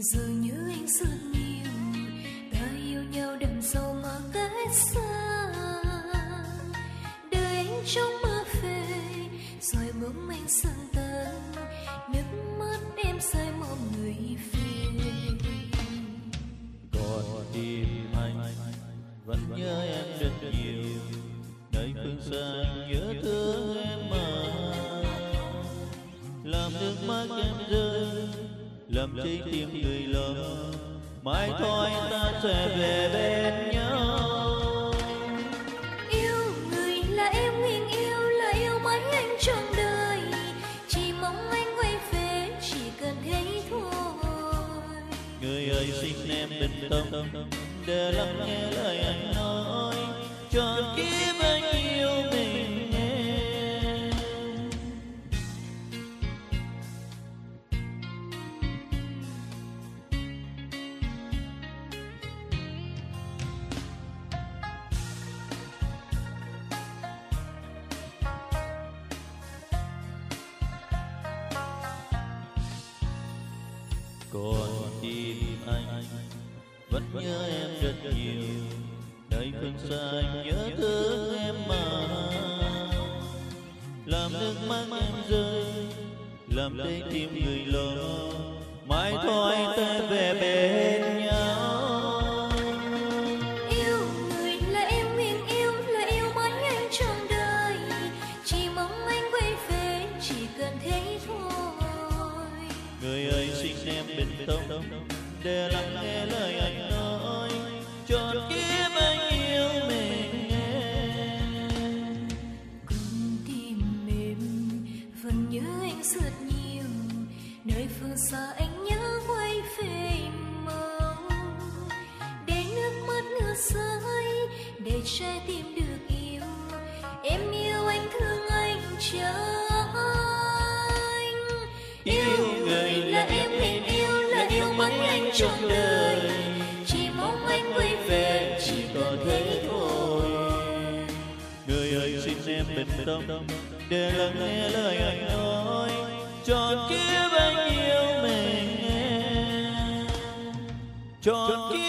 rồi như anh xưa nhiều, ta yêu nhau đậm sâu mà cách xa. Đời anh trong mơ về, rồi bỗng anh sang tầng nước mắt em rơi màu làm trái tim người lo mãi thôi ta sẽ về bên nhau. Yêu người là em nguyện yêu là yêu mãi anh trong đời. Chỉ mong anh quay về chỉ cần thấy thôi. Người ơi xin em bình tâm để lắng nghe lời anh nói. Cho kiếp còn tim anh. Vẫn nhớ em rất nhiều nơi phương xa anh nhớ thương em mà. Làm nước mắt em rơi, làm trái tim người lo, mãi thôi ta về bên nhau. Yêu người là em nguyện yêu, là yêu mãi anh trong đời. Chỉ mong anh quay về, chỉ cần thấy thôi người ơi, xin em bình tâm để lắng nghe lời anh nói, cho kiếp anh yêu mình em con tim mềm, vẫn nhớ anh rất nhiều, nơi phương xa anh nhớ quay về mong. Để nước mắt ngược rơi, để trái tim được yêu, em yêu anh thương anh chờ trong đời. Chỉ mong anh quay về, chỉ có thế thôi. Người ơi, xin em bình tâm, để lắng nghe lời anh nói. Cho kiếp anh yêu mình em. Cho kiếp